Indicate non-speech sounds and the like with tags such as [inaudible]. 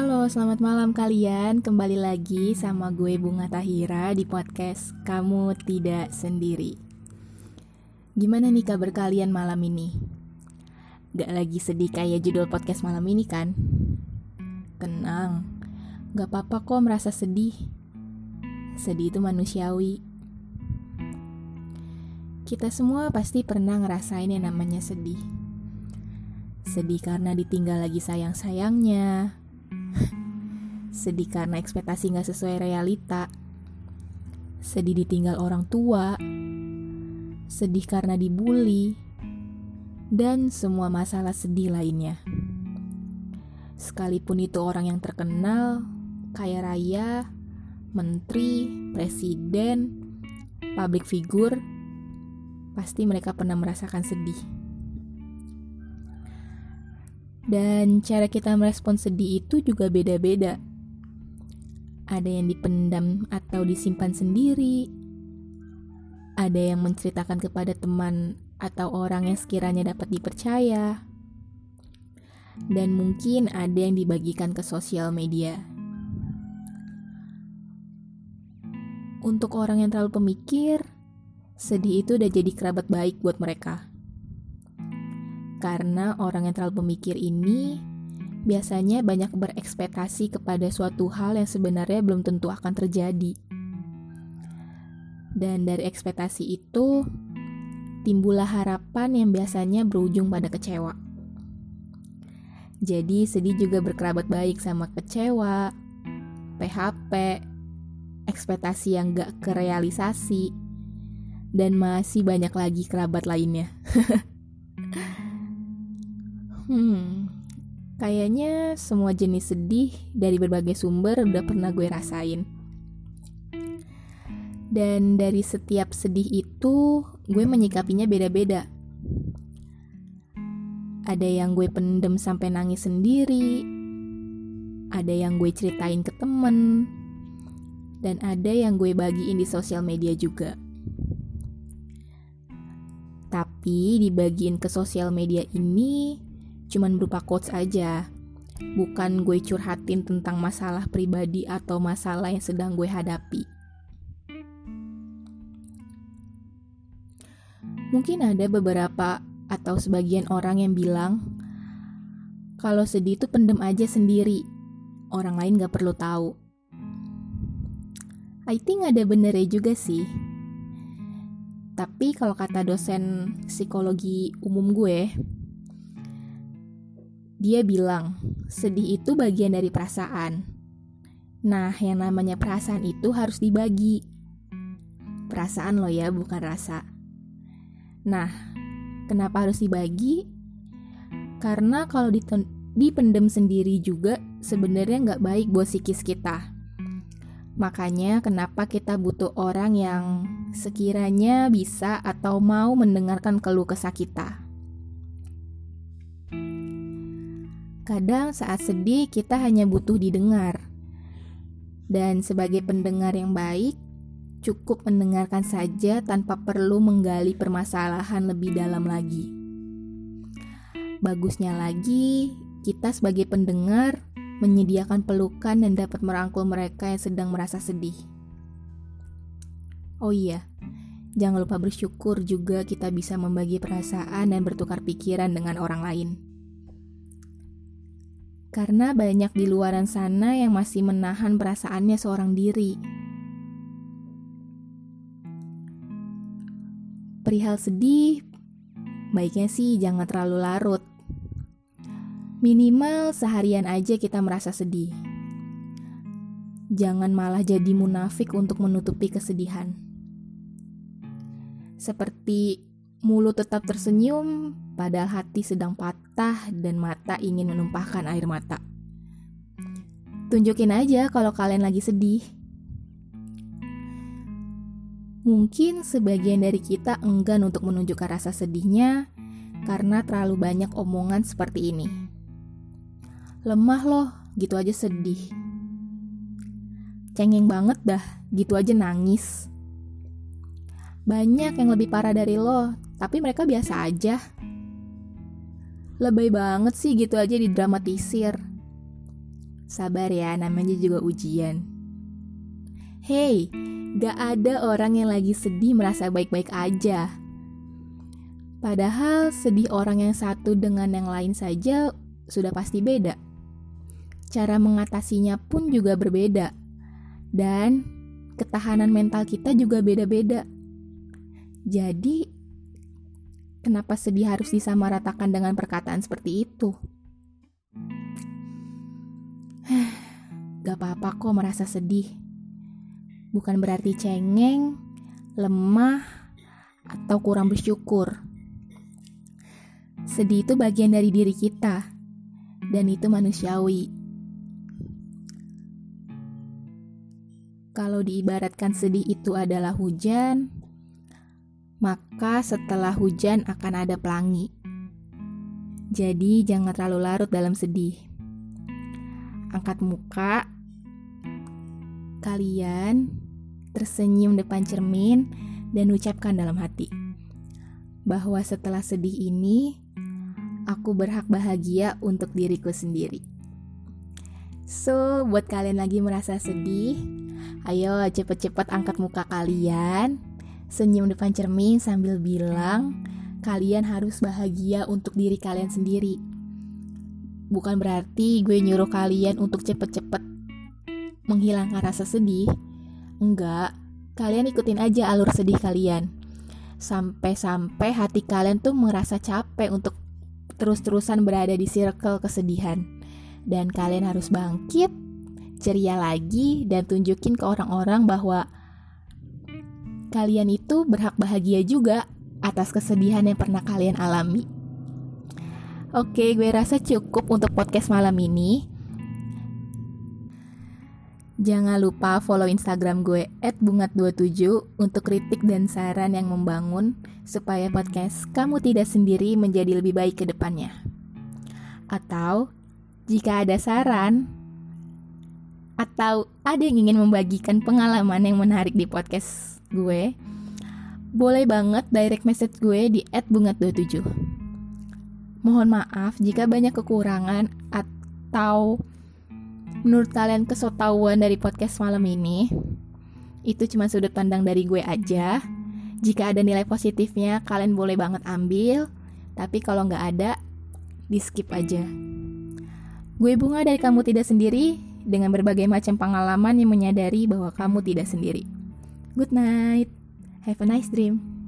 Halo, selamat malam kalian. Kembali lagi sama gue Bunga Tahira di podcast Kamu Tidak Sendiri. Gimana nih kabar kalian malam ini? Gak lagi sedih kayak judul podcast malam ini kan? Tenang, gak apa-apa kok merasa sedih. Sedih itu manusiawi. Kita semua pasti pernah ngerasain yang namanya sedih. Sedih karena ditinggal lagi sayang-sayangnya, [laughs] Sedih karena ekspektasi gak sesuai realita. Sedih ditinggal orang tua. Sedih karena dibully. Dan semua masalah sedih lainnya. Sekalipun itu orang yang terkenal, kaya raya, menteri, presiden, public figure, pasti mereka pernah merasakan sedih. Dan cara kita merespon sedih itu juga beda-beda ada yang dipendam atau disimpan sendiri, ada yang menceritakan kepada teman atau orang yang sekiranya dapat dipercaya, dan mungkin ada yang dibagikan ke sosial media. Untuk orang yang terlalu pemikir, sedih itu udah jadi kerabat baik buat mereka. Karena orang yang terlalu pemikir ini biasanya banyak berekspektasi kepada suatu hal yang sebenarnya belum tentu akan terjadi. Dan dari ekspektasi itu, timbullah harapan yang biasanya berujung pada kecewa. Jadi sedih juga berkerabat baik sama kecewa, PHP, ekspektasi yang gak kerealisasi, dan masih banyak lagi kerabat lainnya. [laughs] hmm, Kayaknya semua jenis sedih dari berbagai sumber udah pernah gue rasain. Dan dari setiap sedih itu, gue menyikapinya beda-beda. Ada yang gue pendem sampai nangis sendiri, ada yang gue ceritain ke temen, dan ada yang gue bagiin di sosial media juga. Tapi dibagiin ke sosial media ini cuman berupa quotes aja. Bukan gue curhatin tentang masalah pribadi atau masalah yang sedang gue hadapi. Mungkin ada beberapa atau sebagian orang yang bilang, kalau sedih itu pendem aja sendiri, orang lain gak perlu tahu. I think ada benernya juga sih. Tapi kalau kata dosen psikologi umum gue, dia bilang, sedih itu bagian dari perasaan. Nah, yang namanya perasaan itu harus dibagi. Perasaan lo ya, bukan rasa. Nah, kenapa harus dibagi? Karena kalau dipendem sendiri juga sebenarnya nggak baik buat psikis kita. Makanya kenapa kita butuh orang yang sekiranya bisa atau mau mendengarkan keluh kesah kita. Kadang saat sedih kita hanya butuh didengar. Dan sebagai pendengar yang baik, cukup mendengarkan saja tanpa perlu menggali permasalahan lebih dalam lagi. Bagusnya lagi, kita sebagai pendengar menyediakan pelukan dan dapat merangkul mereka yang sedang merasa sedih. Oh iya, jangan lupa bersyukur juga kita bisa membagi perasaan dan bertukar pikiran dengan orang lain. Karena banyak di luaran sana yang masih menahan perasaannya seorang diri. Perihal sedih, baiknya sih jangan terlalu larut. Minimal seharian aja kita merasa sedih. Jangan malah jadi munafik untuk menutupi kesedihan. Seperti mulut tetap tersenyum, padahal hati sedang patah dan mata ingin menumpahkan air mata. Tunjukin aja kalau kalian lagi sedih. Mungkin sebagian dari kita enggan untuk menunjukkan rasa sedihnya karena terlalu banyak omongan seperti ini. Lemah loh, gitu aja sedih. Cengeng banget dah, gitu aja nangis. Banyak yang lebih parah dari lo, tapi mereka biasa aja. Lebay banget sih gitu aja didramatisir. Sabar ya, namanya juga ujian. Hey, gak ada orang yang lagi sedih merasa baik-baik aja. Padahal sedih orang yang satu dengan yang lain saja sudah pasti beda. Cara mengatasinya pun juga berbeda. Dan ketahanan mental kita juga beda-beda. Jadi, kenapa sedih harus disamaratakan dengan perkataan seperti itu? [sighs] Gak apa-apa kok merasa sedih. Bukan berarti cengeng, lemah, atau kurang bersyukur. Sedih itu bagian dari diri kita, dan itu manusiawi. Kalau diibaratkan sedih itu adalah hujan, maka setelah hujan akan ada pelangi. Jadi, jangan terlalu larut dalam sedih angkat muka, kalian tersenyum depan cermin dan ucapkan dalam hati bahwa setelah sedih ini, aku berhak bahagia untuk diriku sendiri. So, buat kalian lagi merasa sedih, ayo cepet-cepet angkat muka kalian, senyum depan cermin sambil bilang, kalian harus bahagia untuk diri kalian sendiri bukan berarti gue nyuruh kalian untuk cepet-cepet menghilangkan rasa sedih. Enggak, kalian ikutin aja alur sedih kalian. Sampai-sampai hati kalian tuh merasa capek untuk terus-terusan berada di circle kesedihan. Dan kalian harus bangkit, ceria lagi, dan tunjukin ke orang-orang bahwa kalian itu berhak bahagia juga atas kesedihan yang pernah kalian alami. Oke, gue rasa cukup untuk podcast malam ini. Jangan lupa follow Instagram gue @bungat27 untuk kritik dan saran yang membangun supaya podcast kamu tidak sendiri menjadi lebih baik ke depannya. Atau jika ada saran atau ada yang ingin membagikan pengalaman yang menarik di podcast gue, boleh banget direct message gue di @bungat27. Mohon maaf jika banyak kekurangan atau menurut kalian kesotauan dari podcast malam ini. Itu cuma sudut pandang dari gue aja. Jika ada nilai positifnya, kalian boleh banget ambil. Tapi kalau nggak ada, di skip aja. Gue bunga dari kamu tidak sendiri dengan berbagai macam pengalaman yang menyadari bahwa kamu tidak sendiri. Good night. Have a nice dream.